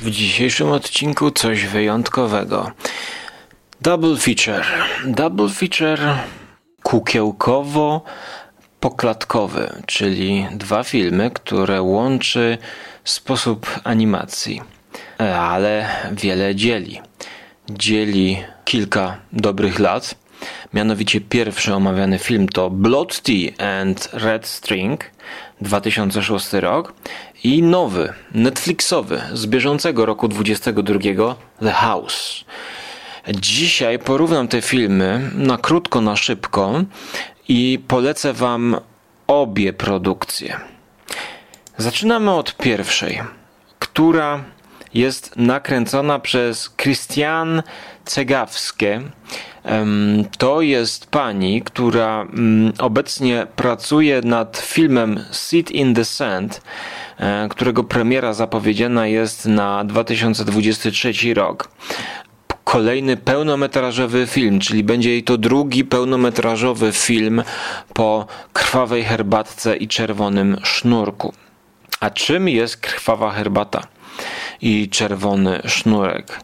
W dzisiejszym odcinku coś wyjątkowego. Double feature. Double feature kukiełkowo poklatkowy, czyli dwa filmy, które łączy sposób animacji, ale wiele dzieli. Dzieli kilka dobrych lat. Mianowicie pierwszy omawiany film to Blood Tea and Red String 2006 rok i nowy, Netflixowy z bieżącego roku 22 The House. Dzisiaj porównam te filmy na krótko, na szybko i polecę Wam obie produkcje. Zaczynamy od pierwszej, która jest nakręcona przez Christian Cegawskie. To jest pani, która mm, obecnie pracuje nad filmem Sit in the Sand, e, którego premiera zapowiedziana jest na 2023 rok kolejny pełnometrażowy film, czyli będzie jej to drugi pełnometrażowy film po krwawej herbatce i czerwonym sznurku. A czym jest krwawa herbata? I czerwony sznurek.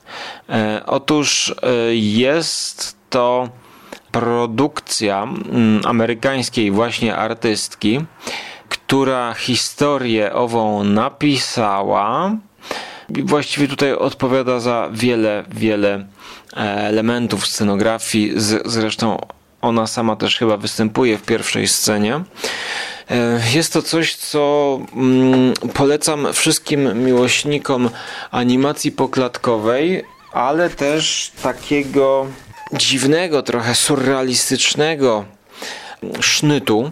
E, otóż e, jest to produkcja amerykańskiej właśnie artystki, która historię ową napisała. Właściwie tutaj odpowiada za wiele, wiele e, elementów scenografii. Zresztą ona sama też chyba występuje w pierwszej scenie. E, jest to coś, co mm, polecam wszystkim miłośnikom animacji poklatkowej, ale też takiego dziwnego, trochę surrealistycznego sznytu.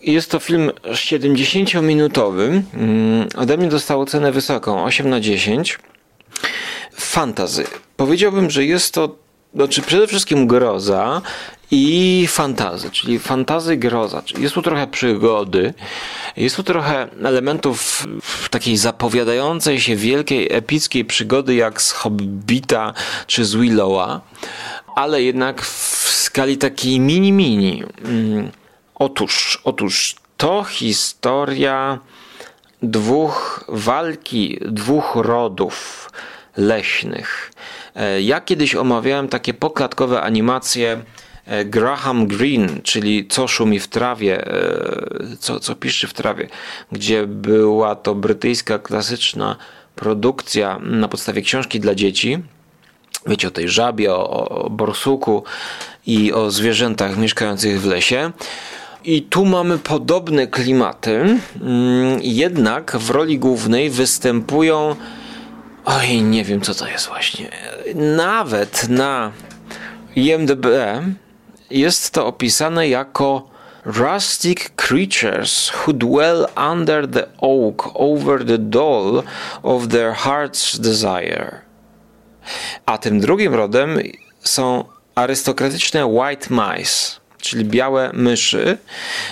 Jest to film 70-minutowy. Mm, ode mnie dostał cenę wysoką 8 na 10. Fantazy. Powiedziałbym, że jest to znaczy przede wszystkim groza i fantazy, czyli fantazy groza. Jest tu trochę przygody, jest tu trochę elementów takiej zapowiadającej się wielkiej, epickiej przygody jak z Hobbita czy z Willowa, ale jednak w skali takiej mini-mini. Mm, otóż, otóż to historia dwóch walki, dwóch rodów leśnych. E, ja kiedyś omawiałem takie poklatkowe animacje Graham Greene, czyli Co szumi w trawie, e, co, co piszczy w trawie, gdzie była to brytyjska klasyczna produkcja na podstawie książki dla dzieci. Wiecie o tej żabie, o, o borsuku i o zwierzętach mieszkających w lesie. I tu mamy podobne klimaty, mm, jednak w roli głównej występują Oj, nie wiem co to jest właśnie. Nawet na IMDb jest to opisane jako rustic creatures who dwell under the oak over the doll of their heart's desire. A tym drugim rodem są arystokratyczne white mice czyli białe myszy,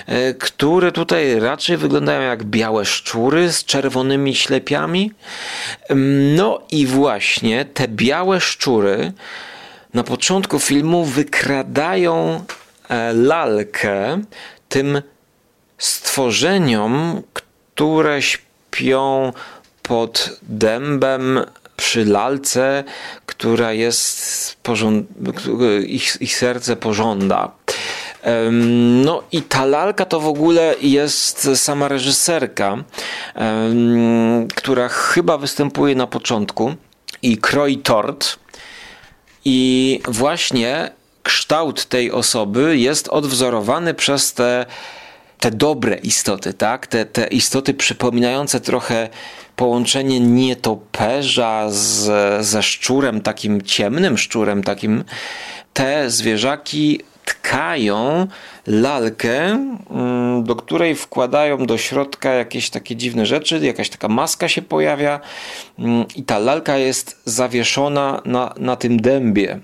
e, które tutaj raczej wyglądają jak białe szczury z czerwonymi ślepiami. No i właśnie te białe szczury na początku filmu wykradają e, lalkę tym stworzeniom, które śpią pod dębem przy lalce, która jest ich, ich serce pożąda. No i ta lalka to w ogóle jest sama reżyserka, która chyba występuje na początku i kroi tort. I właśnie kształt tej osoby jest odwzorowany przez te, te dobre istoty, tak? Te, te istoty przypominające trochę połączenie nietoperza z, ze szczurem, takim ciemnym szczurem, takim. Te zwierzaki tkają lalkę, mm, do której wkładają do środka jakieś takie dziwne rzeczy, jakaś taka maska się pojawia mm, i ta lalka jest zawieszona na, na tym dębie.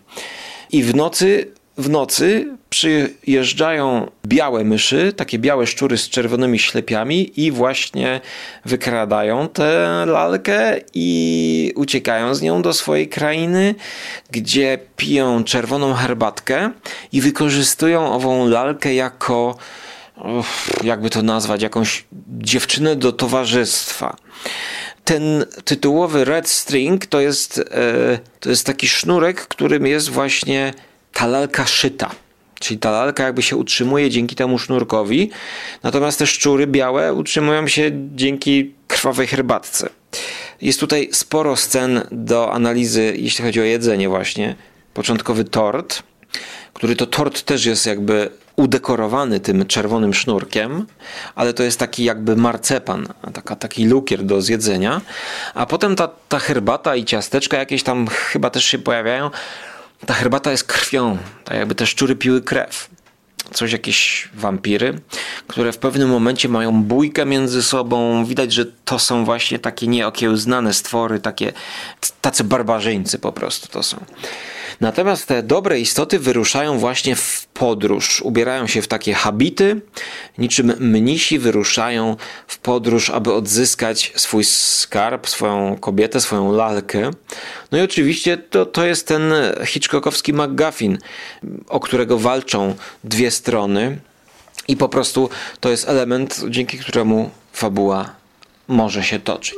I w nocy w nocy przyjeżdżają białe myszy, takie białe szczury z czerwonymi ślepiami i właśnie wykradają tę lalkę i uciekają z nią do swojej krainy, gdzie piją czerwoną herbatkę i wykorzystują ową lalkę jako jakby to nazwać, jakąś dziewczynę do towarzystwa. ten tytułowy red string to jest, e, to jest taki sznurek, którym jest właśnie ta lalka szyta. Czyli ta lalka jakby się utrzymuje dzięki temu sznurkowi, natomiast te szczury białe utrzymują się dzięki krwawej herbatce. Jest tutaj sporo scen do analizy, jeśli chodzi o jedzenie właśnie. Początkowy tort, który to tort też jest jakby udekorowany tym czerwonym sznurkiem, ale to jest taki jakby marcepan, taka, taki lukier do zjedzenia. A potem ta, ta herbata i ciasteczka jakieś tam chyba też się pojawiają. Ta herbata jest krwią, tak jakby te szczury piły krew. Coś jakieś wampiry, które w pewnym momencie mają bójkę między sobą. Widać, że to są właśnie takie nieokiełznane stwory, takie tacy barbarzyńcy po prostu to są. Natomiast te dobre istoty wyruszają właśnie w podróż. Ubierają się w takie habity, niczym mnisi wyruszają w podróż, aby odzyskać swój skarb, swoją kobietę, swoją lalkę. No i oczywiście to, to jest ten Hitchcockowski McGuffin, o którego walczą dwie strony. I po prostu to jest element, dzięki któremu fabuła może się toczyć.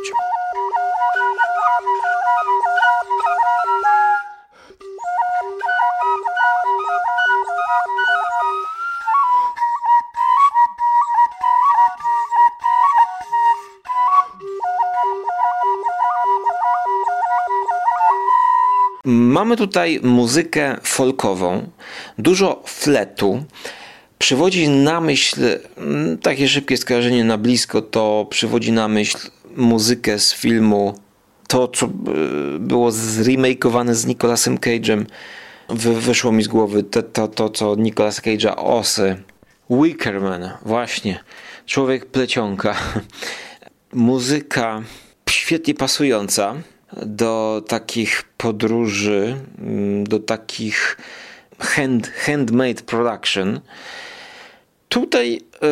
Mamy tutaj muzykę folkową, dużo fletu. Przywodzi na myśl, mm, takie szybkie skojarzenie na blisko, to przywodzi na myśl muzykę z filmu, to co e, było zremakeowane z Nicolasem Cage'em. Wyszło mi z głowy to, to, to co Nicolas Cage'a osy. Wickerman, właśnie. Człowiek plecionka. Muzyka świetnie pasująca do takich podróży, mm, do takich hand, handmade production. Tutaj e,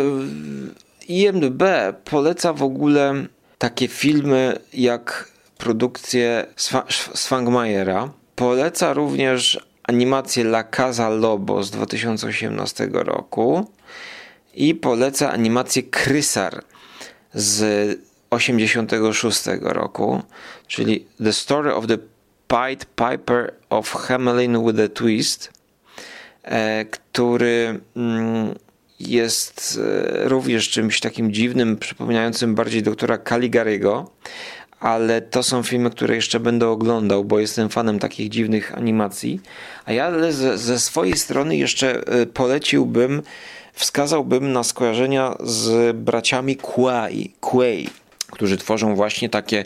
IMDb poleca w ogóle takie filmy jak produkcję Swangmajera. Poleca również animację La Casa Lobo z 2018 roku i poleca animację Krysar z 86 roku, czyli The Story of the Pied Piper of Hamelin with a Twist, e, który mm, jest e, również czymś takim dziwnym, przypominającym bardziej doktora Caligariego, ale to są filmy, które jeszcze będę oglądał, bo jestem fanem takich dziwnych animacji. A ja ze, ze swojej strony jeszcze e, poleciłbym, wskazałbym na skojarzenia z braciami Quay, Quay którzy tworzą właśnie takie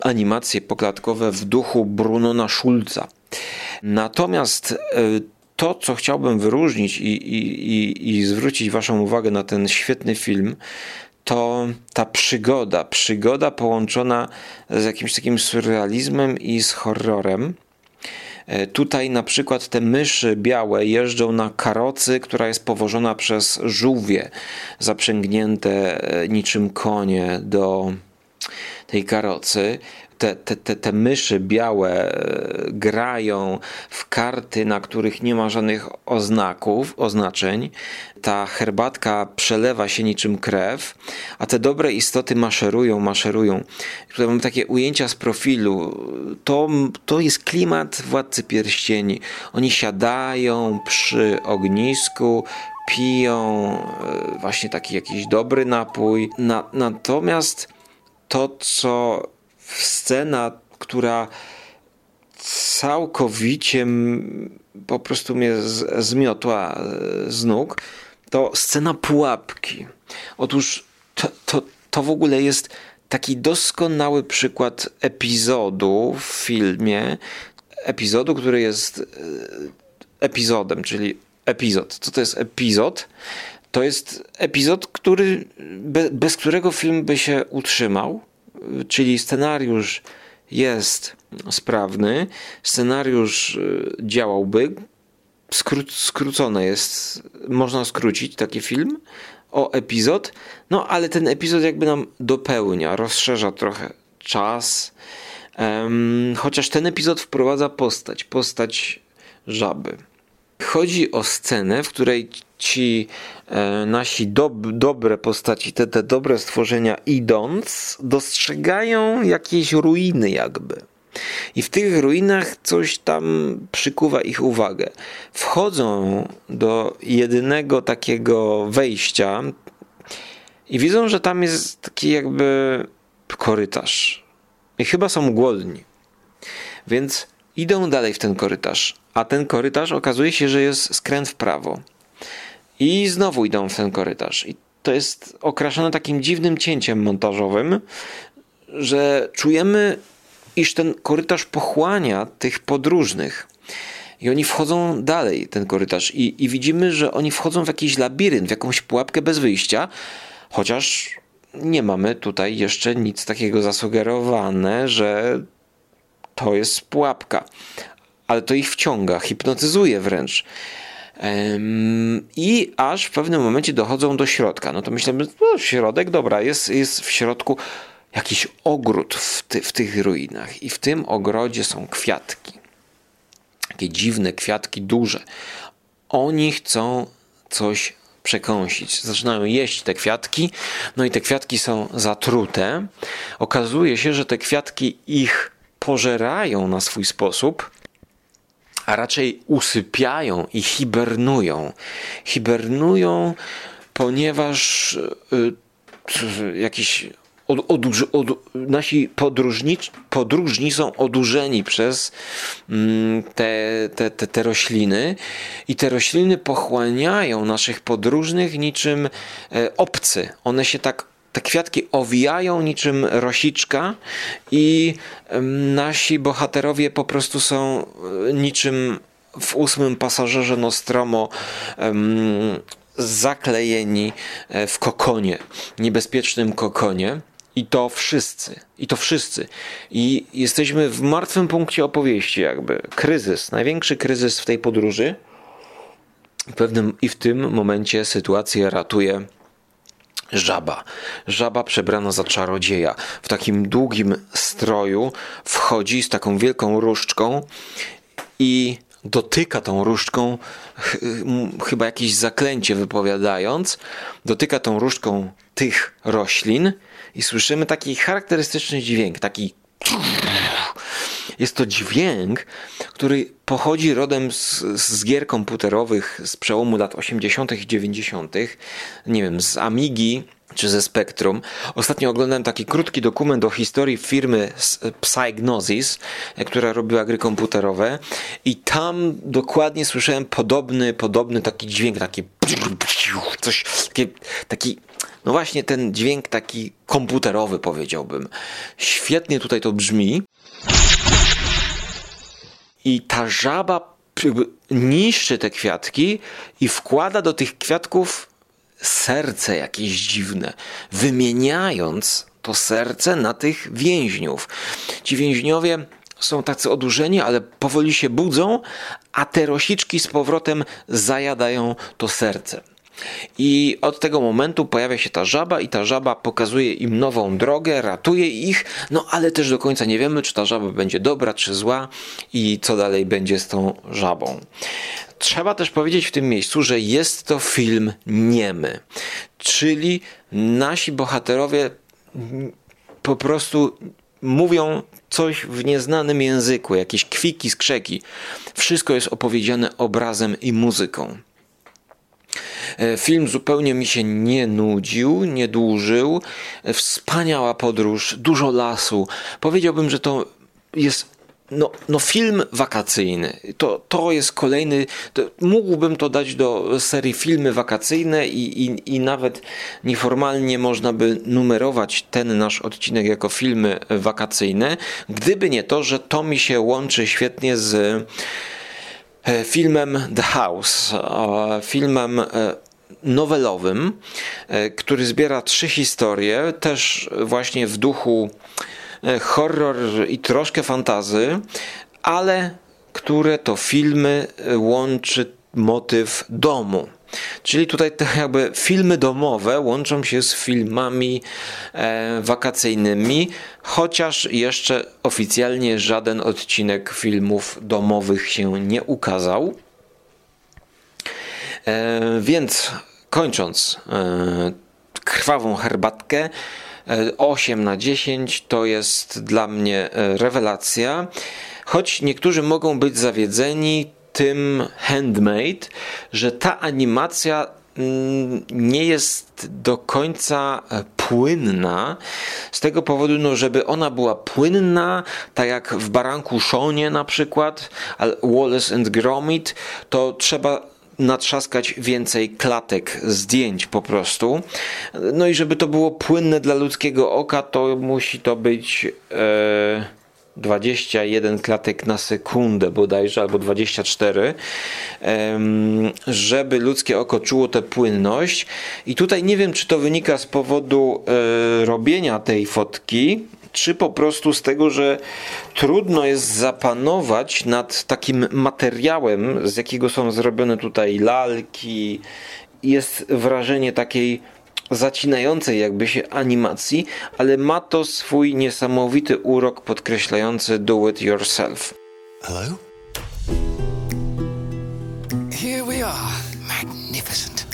animacje poklatkowe w duchu Brunona Schulza. Natomiast e, to, co chciałbym wyróżnić i, i, i, i zwrócić Waszą uwagę na ten świetny film, to ta przygoda, przygoda połączona z jakimś takim surrealizmem i z horrorem. E, tutaj na przykład te myszy białe jeżdżą na karocy, która jest powożona przez żółwie zaprzęgnięte e, niczym konie do tej karocy te, te, te, te myszy białe e, grają w karty, na których nie ma żadnych oznaków, oznaczeń. Ta herbatka przelewa się niczym krew, a te dobre istoty maszerują, maszerują. Tutaj mam takie ujęcia z profilu. To, to jest klimat Władcy Pierścieni. Oni siadają przy ognisku, piją e, właśnie taki jakiś dobry napój. Na, natomiast to, co scena, która całkowicie po prostu mnie zmiotła z nóg, to scena pułapki. Otóż to, to, to w ogóle jest taki doskonały przykład epizodu w filmie, epizodu, który jest e, epizodem, czyli epizod. Co to jest epizod? To jest epizod, który, bez którego film by się utrzymał czyli scenariusz jest sprawny, scenariusz y, działałby, skró skrócone jest, można skrócić taki film o epizod, no ale ten epizod jakby nam dopełnia, rozszerza trochę czas, um, chociaż ten epizod wprowadza postać, postać żaby. Chodzi o scenę, w której ci e, nasi dob dobre postaci, te, te dobre stworzenia idąc, dostrzegają jakieś ruiny jakby. I w tych ruinach coś tam przykuwa ich uwagę. Wchodzą do jedynego takiego wejścia i widzą, że tam jest taki jakby korytarz. I chyba są głodni. Więc idą dalej w ten korytarz. A ten korytarz okazuje się, że jest skręt w prawo. I znowu idą w ten korytarz. I to jest okraszone takim dziwnym cięciem montażowym, że czujemy, iż ten korytarz pochłania tych podróżnych. I oni wchodzą dalej, ten korytarz, i, i widzimy, że oni wchodzą w jakiś labirynt, w jakąś pułapkę bez wyjścia, chociaż nie mamy tutaj jeszcze nic takiego zasugerowane, że to jest pułapka. Ale to ich wciąga, hipnotyzuje wręcz. I aż w pewnym momencie dochodzą do środka. No to myślimy, no środek, dobra, jest, jest w środku jakiś ogród w, ty, w tych ruinach. I w tym ogrodzie są kwiatki. Takie dziwne kwiatki, duże. Oni chcą coś przekąsić. Zaczynają jeść te kwiatki, no i te kwiatki są zatrute. Okazuje się, że te kwiatki ich pożerają na swój sposób, a raczej usypiają i hibernują. Hibernują, ponieważ y, jakiś od, od, od, nasi podróżni, podróżni są odurzeni przez mm, te, te, te, te rośliny i te rośliny pochłaniają naszych podróżnych niczym e, obcy. One się tak te kwiatki owijają niczym rosiczka i nasi bohaterowie po prostu są e, niczym w ósmym pasażerze Nostromo zaklejeni e, w kokonie, niebezpiecznym kokonie. I to wszyscy. I to wszyscy. I jesteśmy w martwym punkcie opowieści, jakby. Kryzys, największy kryzys w tej podróży. W pewnym, I w tym momencie sytuację ratuje żaba. Żaba przebrana za czarodzieja. W takim długim stroju wchodzi z taką wielką różdżką i dotyka tą różdżką, chyba jakieś zaklęcie wypowiadając, dotyka tą różdżką tych roślin i słyszymy taki charakterystyczny dźwięk, taki jest to dźwięk, który pochodzi rodem z, z, gier komputerowych z przełomu lat 80. i 90., nie wiem, z Amigi czy ze Spectrum. Ostatnio oglądałem taki krótki dokument o historii firmy Psygnosis, która robiła gry komputerowe i tam dokładnie słyszałem podobny, podobny taki dźwięk, taki coś, taki, taki no właśnie ten dźwięk taki komputerowy powiedziałbym. Świetnie tutaj to brzmi. I ta żaba niszczy te kwiatki i wkłada do tych kwiatków serce jakieś dziwne, wymieniając to serce na tych więźniów. Ci więźniowie są tacy odurzeni, ale powoli się budzą, a te rosiczki z powrotem zajadają to serce. I od tego momentu pojawia się ta żaba, i ta żaba pokazuje im nową drogę, ratuje ich, no ale też do końca nie wiemy, czy ta żaba będzie dobra, czy zła, i co dalej będzie z tą żabą. Trzeba też powiedzieć w tym miejscu, że jest to film niemy, czyli nasi bohaterowie po prostu mówią coś w nieznanym języku, jakieś kwiki, skrzeki. Wszystko jest opowiedziane obrazem i muzyką. E, film zupełnie mi się nie nudził, nie dłużył. E, wspaniała podróż, dużo lasu. Powiedziałbym, że to jest no, no film wakacyjny. To, to jest kolejny. To, mógłbym to dać do serii filmy wakacyjne i, i, i nawet nieformalnie można by numerować ten nasz odcinek jako filmy wakacyjne, gdyby nie to, że to mi się łączy świetnie z filmem The House, filmem e, nowelowym, e, który zbiera trzy historie, też właśnie w duchu E, horror i troszkę fantazy, ale które to filmy e, łączy motyw domu. Czyli tutaj te jakby filmy domowe łączą się z filmami e, wakacyjnymi, chociaż jeszcze oficjalnie żaden odcinek filmów domowych się nie ukazał. E, więc kończąc e, krwawą herbatkę, 8 na 10 to jest dla mnie rewelacja. Choć niektórzy mogą być zawiedzeni tym handmade, że ta animacja mm, nie jest do końca e, płynna, z tego powodu, no, żeby ona była płynna, tak jak w Baranku Szonie na przykład, Wallace and Gromit, to trzeba natrzaskać więcej klatek zdjęć po prostu. No i żeby to było płynne dla ludzkiego oka, to musi to być... E 21 klatek na sekundę bodajże, albo 24, żeby ludzkie oko czuło tę płynność. I tutaj nie wiem, czy to wynika z powodu e, robienia tej fotki, czy po prostu z tego, że trudno jest zapanować nad takim materiałem, z jakiego są zrobione tutaj lalki. Jest wrażenie takiej zacinającej jakby się animacji, ale ma to swój niesamowity urok podkreślający do it yourself. Hello? Here we are. Magnificent.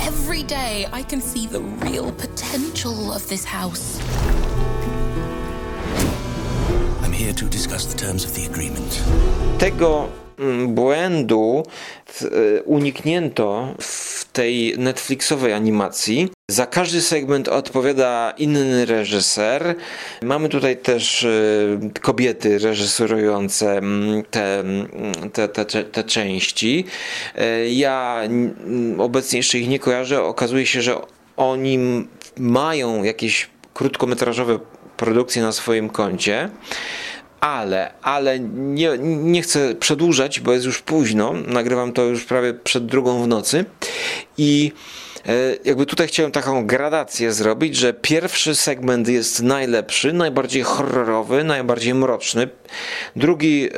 Every day I can see the real potential of this house. Tego Mm, błędu e, uniknięto w tej Netflixowej animacji. Za każdy segment odpowiada inny reżyser. Mamy tutaj też e, kobiety reżyserujące mm, te, mm, te, te, te, części. E, ja obecnie jeszcze ich nie kojarzę. Okazuje się, że oni mają jakieś krótkometrażowe produkcje na swoim koncie ale, ale nie, nie chcę przedłużać, bo jest już późno. Nagrywam to już prawie przed drugą w nocy i e, jakby tutaj chciałem taką gradację zrobić, że pierwszy segment jest najlepszy, najbardziej horrorowy, najbardziej mroczny, drugi e,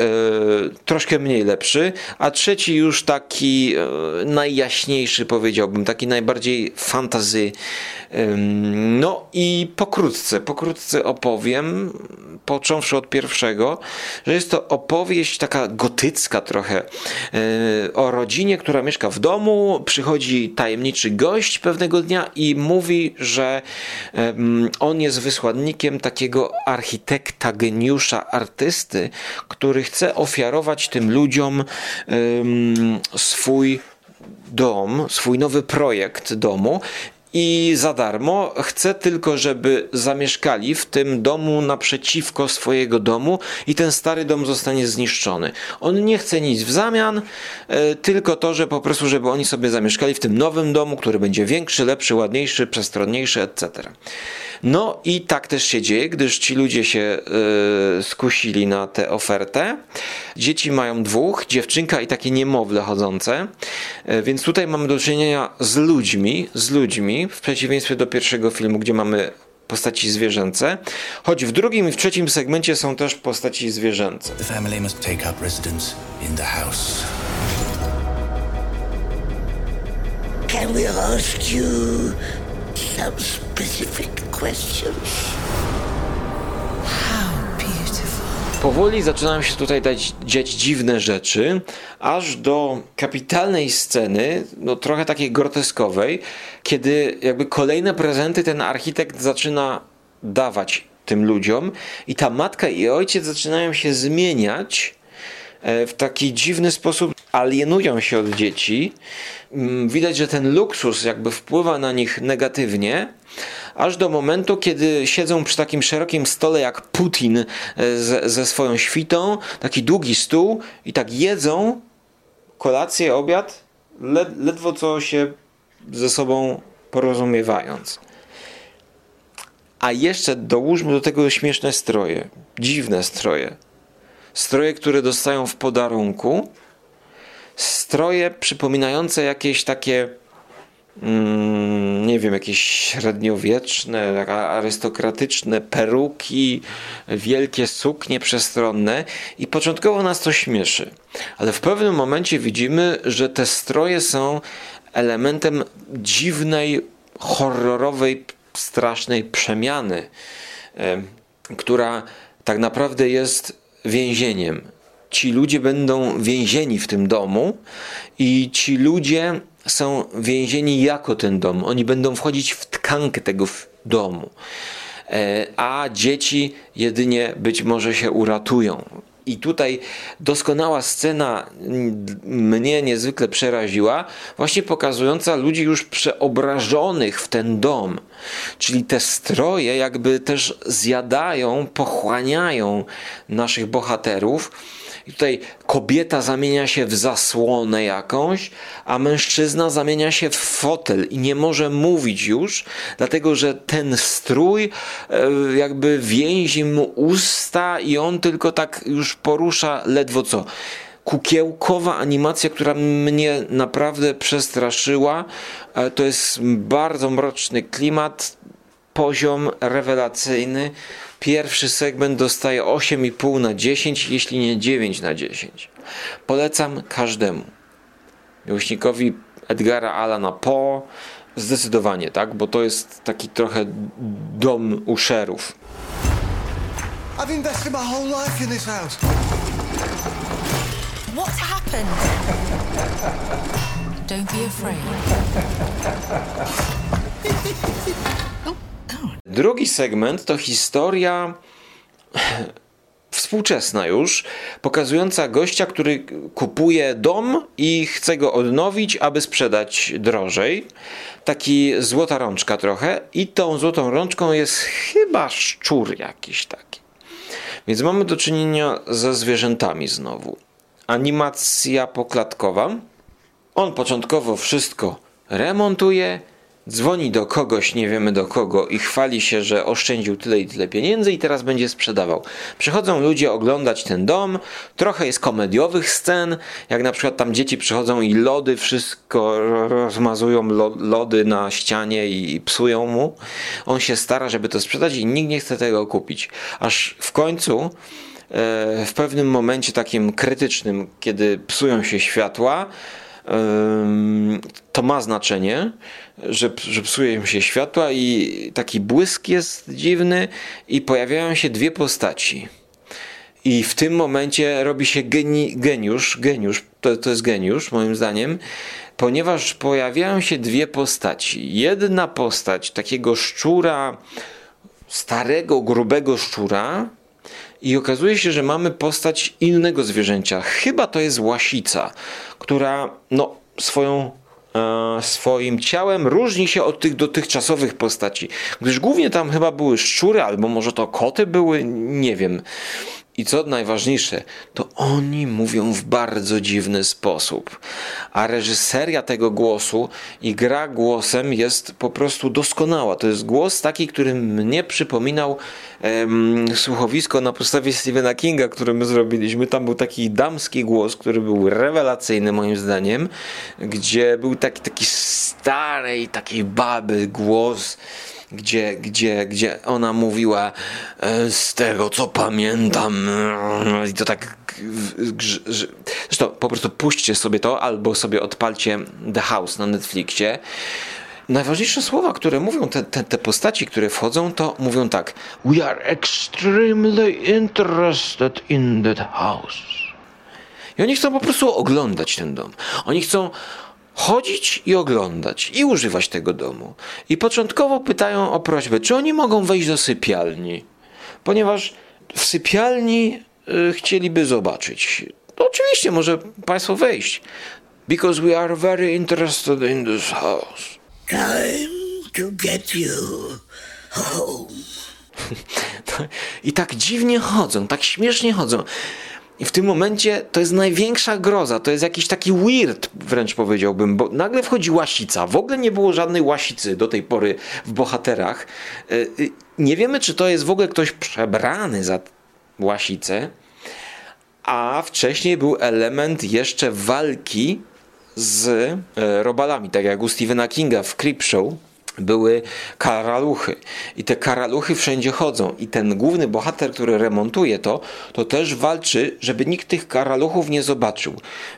troszkę mniej lepszy, a trzeci już taki e, najjaśniejszy powiedziałbym, taki najbardziej fantazy. No i pokrótce, pokrótce opowiem, począwszy od pierwszego, że jest to opowieść taka gotycka trochę e, o rodzinie, która mieszka w domu, przychodzi tajemniczy gość pewnego dnia i mówi, że on jest wysłannikiem takiego architekta, geniusza, artysty, który chce ofiarować tym ludziom swój dom, swój nowy projekt domu i za darmo. Chcę tylko, żeby zamieszkali w tym domu naprzeciwko swojego domu i ten stary dom zostanie zniszczony. On nie chce nic w zamian, e, tylko to, że po prostu, żeby oni sobie zamieszkali w tym nowym domu, który będzie większy, lepszy, ładniejszy, przestronniejszy, etc. No i tak też się dzieje, gdyż ci ludzie się yy, skusili na tę ofertę. Dzieci mają dwóch, dziewczynka i takie niemowlę chodzące, yy, więc tutaj mamy do czynienia z ludźmi, z ludźmi, w przeciwieństwie do pierwszego filmu, gdzie mamy postaci zwierzęce, choć w drugim i w trzecim segmencie są też postaci zwierzęce. The family must take up residence in the house. Can we ask you some specific questions. Powoli zaczynają się tutaj dać, dziać dziwne rzeczy, aż do kapitalnej sceny, no trochę takiej groteskowej, kiedy jakby kolejne prezenty ten architekt zaczyna dawać tym ludziom i ta matka i ojciec zaczynają się zmieniać e, w taki dziwny sposób alienują się od dzieci. Mm, widać, że ten luksus jakby wpływa na nich negatywnie, aż do momentu, kiedy siedzą przy takim szerokim stole jak Putin e, ze, ze swoją świtą, taki długi stół i tak jedzą kolację, obiad, led, ledwo co się ze sobą porozumiewając. A jeszcze dołóżmy do tego śmieszne stroje, dziwne stroje. Stroje, które dostają w podarunku, stroje przypominające jakieś takie mm, nie wiem, jakieś średniowieczne, arystokratyczne peruki, wielkie suknie przestronne i początkowo nas to śmieszy. Ale w pewnym momencie widzimy, że te stroje są elementem dziwnej, horrorowej, strasznej przemiany, która tak naprawdę jest więzieniem. Ci ludzie będą więzieni w tym domu i ci ludzie są więzieni jako ten dom. Oni będą wchodzić w tkankę tego domu. E, a dzieci jedynie być może się uratują. I tutaj doskonała scena mnie niezwykle przeraziła, właśnie pokazująca ludzi już przeobrażonych w ten dom. Czyli te stroje jakby też zjadają, pochłaniają naszych bohaterów. I tutaj kobieta zamienia się w zasłonę jakąś, a mężczyzna zamienia się w fotel. I nie może mówić już, dlatego że ten strój e, jakby więzi mu usta i on tylko tak już porusza ledwo co kukiełkowa animacja, która mnie naprawdę przestraszyła. E, to jest bardzo mroczny klimat, poziom rewelacyjny. Pierwszy segment dostaje 8,5 na 10, jeśli nie 9 na 10. Polecam każdemu. Miłośnikowi Edgara Allana Poe zdecydowanie, tak? Bo to jest taki trochę dom uszerów. I've invested my whole life in this house. What happened? Don't be afraid. Drugi segment to historia współczesna już, pokazująca gościa, który kupuje dom i chce go odnowić, aby sprzedać drożej. Taki złota rączka trochę i tą złotą rączką jest chyba szczur jakiś taki. Więc mamy do czynienia ze zwierzętami znowu. Animacja poklatkowa. On początkowo wszystko remontuje, dzwoni do kogoś, nie wiemy do kogo i chwali się, że oszczędził tyle i tyle pieniędzy i teraz będzie sprzedawał. Przychodzą ludzie oglądać ten dom, trochę jest komediowych scen, jak na przykład tam dzieci przychodzą i lody wszystko rozmazują lody na ścianie i psują mu. On się stara, żeby to sprzedać i nikt nie chce tego kupić. Aż w końcu w pewnym momencie takim krytycznym, kiedy psują się światła, to ma znaczenie, że, że psuje im się światła i taki błysk jest dziwny i pojawiają się dwie postaci. I w tym momencie robi się geni, geniusz, geniusz, to, to jest geniusz moim zdaniem, ponieważ pojawiają się dwie postaci. Jedna postać takiego szczura, starego, grubego szczura, i okazuje się, że mamy postać innego zwierzęcia. Chyba to jest łasica, która no, swoją e, swoim ciałem różni się od tych dotychczasowych postaci. Gdyż głównie tam chyba były szczury, albo może to koty były, nie wiem. I co najważniejsze, to oni mówią w bardzo dziwny sposób. A reżyseria tego głosu i gra głosem jest po prostu doskonała. To jest głos taki, który mnie przypominał em, słuchowisko na podstawie Stephena Kinga, który my zrobiliśmy. Tam był taki damski głos, który był rewelacyjny moim zdaniem, gdzie był taki, taki starej, takiej baby głos gdzie, gdzie, gdzie ona mówiła e, z tego co pamiętam i to tak zresztą po prostu puśćcie sobie to albo sobie odpalcie The House na Netflixie Najważniejsze słowa, które mówią te, te, te, postaci, które wchodzą, to mówią tak: We are extremely interested in that house. I oni chcą po prostu oglądać ten dom. Oni chcą chodzić i oglądać i używać tego domu. I początkowo pytają o prośbę, czy oni mogą wejść do sypialni, ponieważ w sypialni y, chcieliby zobaczyć. No oczywiście, może Państwo wejść. Because we are very interested in this house. Time to get you home. I tak dziwnie chodzą, tak śmiesznie chodzą. I w tym momencie to jest największa groza, to jest jakiś taki weird, wręcz powiedziałbym, bo nagle wchodzi łasica. W ogóle nie było żadnej łasicy do tej pory w bohaterach. E, nie wiemy, czy to jest w ogóle ktoś przebrany za łasicę, a wcześniej był element jeszcze walki z e, robalami, tak jak u Stephena Kinga w Creepshow były karaluchy. I te karaluchy wszędzie chodzą. I ten główny bohater, który remontuje to, to też walczy, żeby nikt tych karaluchów nie zobaczył.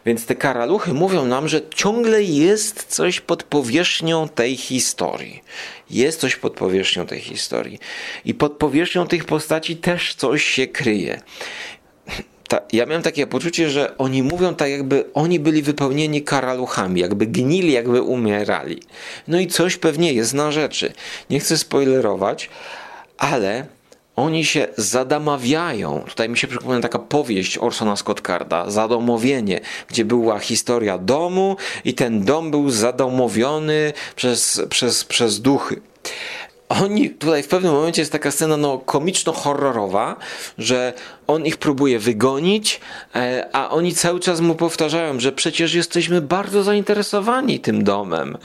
Więc te karaluchy mówią nam, że ciągle jest coś pod powierzchnią tej historii. Jest coś pod powierzchnią tej historii. I pod powierzchnią tych postaci też coś się kryje. Ta, ja miałem takie poczucie, że oni mówią tak, jakby oni byli wypełnieni karaluchami, jakby gnili, jakby umierali. No i coś pewnie jest na rzeczy. Nie chcę spoilerować, ale oni się zadamawiają. Tutaj mi się przypomina taka powieść Orsona Scott Carda, Zadomowienie, gdzie była historia domu i ten dom był zadomowiony przez, przez, przez duchy oni tutaj w pewnym momencie jest taka scena no, komiczno-horrorowa, że on ich próbuje wygonić, e, a oni cały czas mu powtarzają, że przecież jesteśmy bardzo zainteresowani tym domem.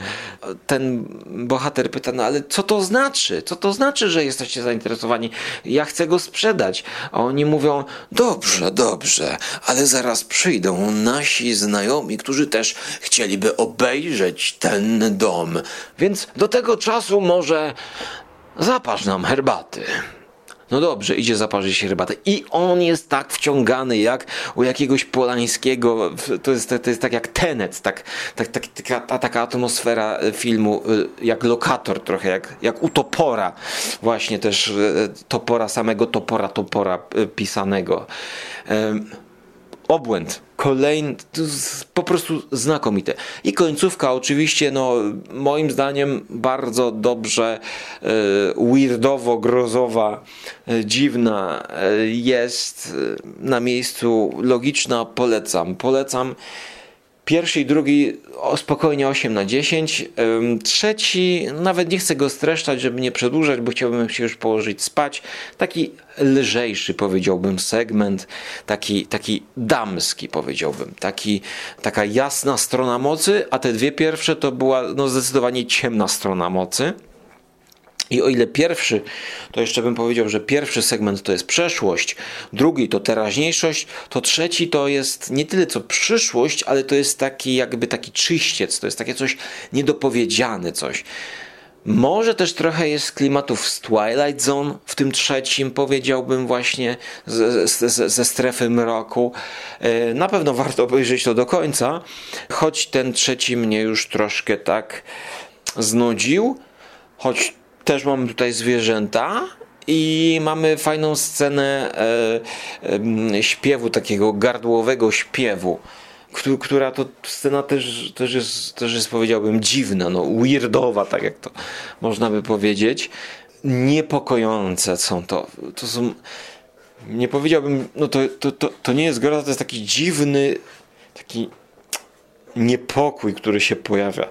Ten bohater pyta, no ale co to znaczy? Co to znaczy, że jesteście zainteresowani? Ja chcę go sprzedać. A oni mówią, dobrze, dobrze, ale zaraz przyjdą nasi znajomi, którzy też chcieliby obejrzeć ten dom. Więc do tego czasu może zaparz nam herbaty. No dobrze, idzie zaparzyć herbatę. I on jest tak wciągany jak u jakiegoś Polańskiego. To jest, to jest tak jak Tenet, tak, tak, tak, taka, taka atmosfera filmu, y, jak lokator trochę, jak, jak u Topora. Właśnie też y, Topora, samego Topora, Topora pisanego obłęd. Kolejny, po prostu znakomite. I końcówka oczywiście, no moim zdaniem bardzo dobrze, e, weirdowo, grozowa, e, dziwna e, jest na miejscu, logiczna, polecam. Polecam Pierwszy i drugi o spokojnie 8 na 10. Trzeci, nawet nie chcę go streszczać, żeby nie przedłużać, bo chciałbym się już położyć spać. Taki lżejszy, powiedziałbym, segment, taki, taki damski, powiedziałbym. Taki, taka jasna strona mocy, a te dwie pierwsze to była no, zdecydowanie ciemna strona mocy. I o ile pierwszy, to jeszcze bym powiedział, że pierwszy segment to jest przeszłość, drugi to teraźniejszość, to trzeci to jest nie tyle co przyszłość, ale to jest taki jakby taki czyściec, to jest takie coś niedopowiedziane, coś. Może też trochę jest klimatów z Twilight Zone w tym trzecim, powiedziałbym właśnie ze, ze, ze strefy mroku. E, na pewno warto obejrzeć to do końca, choć ten trzeci mnie już troszkę tak znudził, choć też mamy tutaj zwierzęta i mamy fajną scenę e, e, śpiewu, takiego gardłowego śpiewu która to scena też, też, jest, też jest powiedziałbym dziwna, no weirdowa, tak jak to można by powiedzieć. Niepokojące są to. To są, nie powiedziałbym, no to, to, to, to nie jest groza, to jest taki dziwny, taki niepokój, który się pojawia.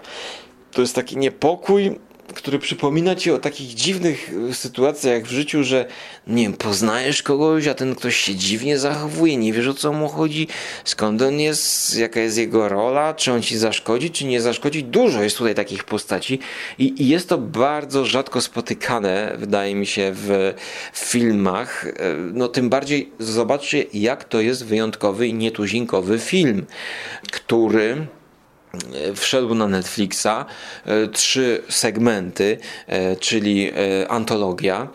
To jest taki niepokój, który przypomina ci o takich dziwnych sytuacjach w życiu, że nie wiem, poznajesz kogoś, a ten ktoś się dziwnie zachowuje, nie wiesz o co mu chodzi, skąd on jest, jaka jest jego rola, czy on ci zaszkodzi, czy nie zaszkodzi. Dużo jest tutaj takich postaci i, i jest to bardzo rzadko spotykane, wydaje mi się, w, w filmach. No tym bardziej zobaczcie, jak to jest wyjątkowy i nietuzinkowy film, który wszedł na Netflixa, e, trzy segmenty, e, czyli e, antologia.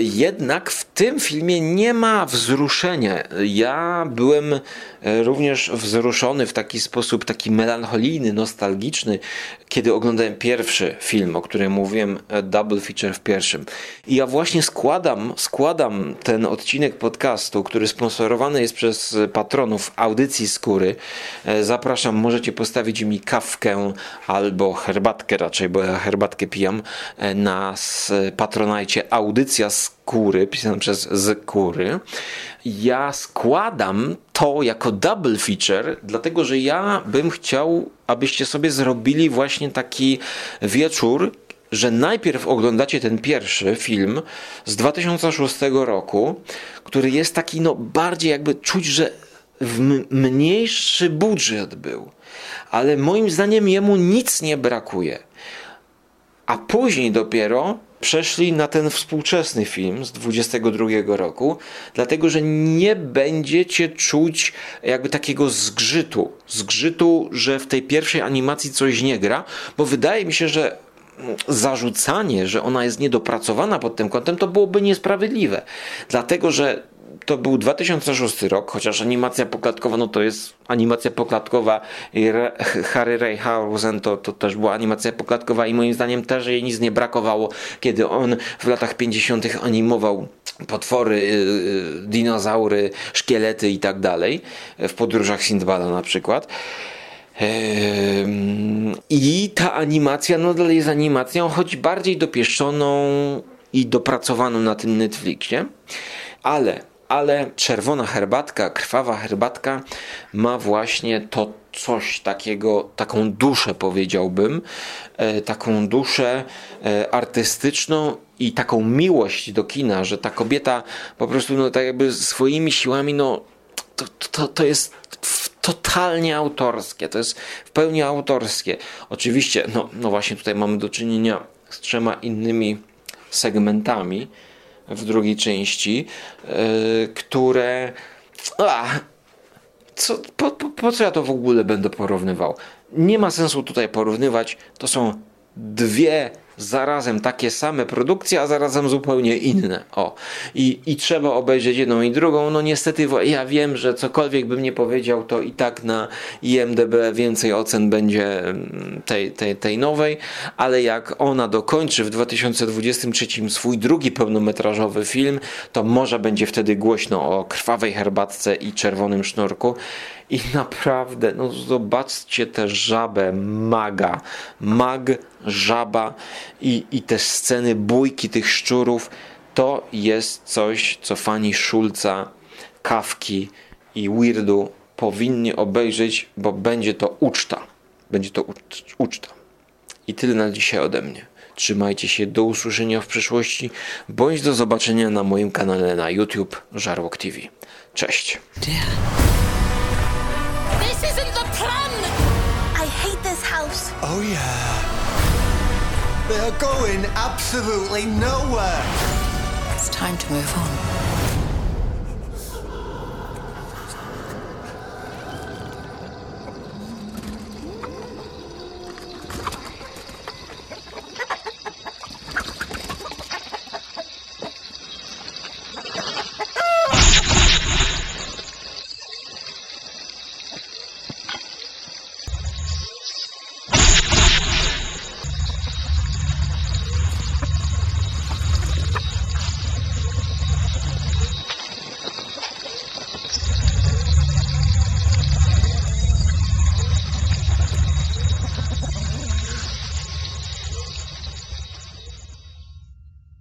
Jednak w tym filmie nie ma wzruszenia. Ja byłem również wzruszony w taki sposób, taki melancholijny, nostalgiczny, kiedy oglądałem pierwszy film, o którym mówiłem, double feature w pierwszym. I ja właśnie składam, składam ten odcinek podcastu, który sponsorowany jest przez patronów audycji Skóry. Zapraszam, możecie postawić mi kawkę albo herbatkę raczej, bo ja herbatkę pijam na patronajcie audycja skóry, pisana przez skóry. Ja składam to jako double feature, dlatego że ja bym chciał, abyście sobie zrobili właśnie taki wieczór, że najpierw oglądacie ten pierwszy film z 2006 roku, który jest taki no bardziej jakby czuć, że mniejszy budżet był, ale moim zdaniem jemu nic nie brakuje. A później dopiero przeszli na ten współczesny film z 22 roku, dlatego że nie będziecie czuć jakby takiego zgrzytu, zgrzytu, że w tej pierwszej animacji coś nie gra, bo wydaje mi się, że zarzucanie, że ona jest niedopracowana pod tym kątem, to byłoby niesprawiedliwe. Dlatego, że to był 2006 rok, chociaż animacja poklatkowa, no to jest animacja poklatkowa Harry Rayhausen to, to też była animacja poklatkowa i moim zdaniem też jej nic nie brakowało, kiedy on w latach 50. animował potwory, y, y, dinozaury, szkielety i tak dalej, w podróżach Sindbada na przykład. I ta animacja nadal jest animacją, choć bardziej dopieszczoną i dopracowaną na tym Netflixie. Ale, ale czerwona herbatka, krwawa herbatka ma właśnie to coś takiego, taką duszę powiedziałbym, e, taką duszę e, artystyczną i taką miłość do kina, że ta kobieta po prostu no tak jakby swoimi siłami no to, to, to jest totalnie autorskie, to jest w pełni autorskie. Oczywiście, no, no właśnie tutaj mamy do czynienia z trzema innymi segmentami w drugiej części, yy, które. A, co, po, po, po co ja to w ogóle będę porównywał? Nie ma sensu tutaj porównywać. To są dwie zarazem takie same produkcje, a zarazem zupełnie inne. O. I, I trzeba obejrzeć jedną i drugą. No niestety ja wiem, że cokolwiek bym nie powiedział, to i tak na IMDB więcej ocen będzie mm, tej, tej, tej nowej, ale jak ona dokończy w 2023 swój drugi pełnometrażowy film, to może będzie wtedy głośno o krwawej herbatce i czerwonym sznurku. I naprawdę, no zobaczcie tę żabę maga. Mag, żaba i, i te sceny bójki tych szczurów. To jest coś, co fani Szulca, Kawki i Weirdu powinni obejrzeć, bo będzie to uczta. Będzie to uczta. I tyle na dzisiaj ode mnie. Trzymajcie się, do usłyszenia w przyszłości, bądź do zobaczenia na moim kanale na YouTube Żarłok TV. Cześć. Oh, yeah. They're going absolutely nowhere. It's time to move on.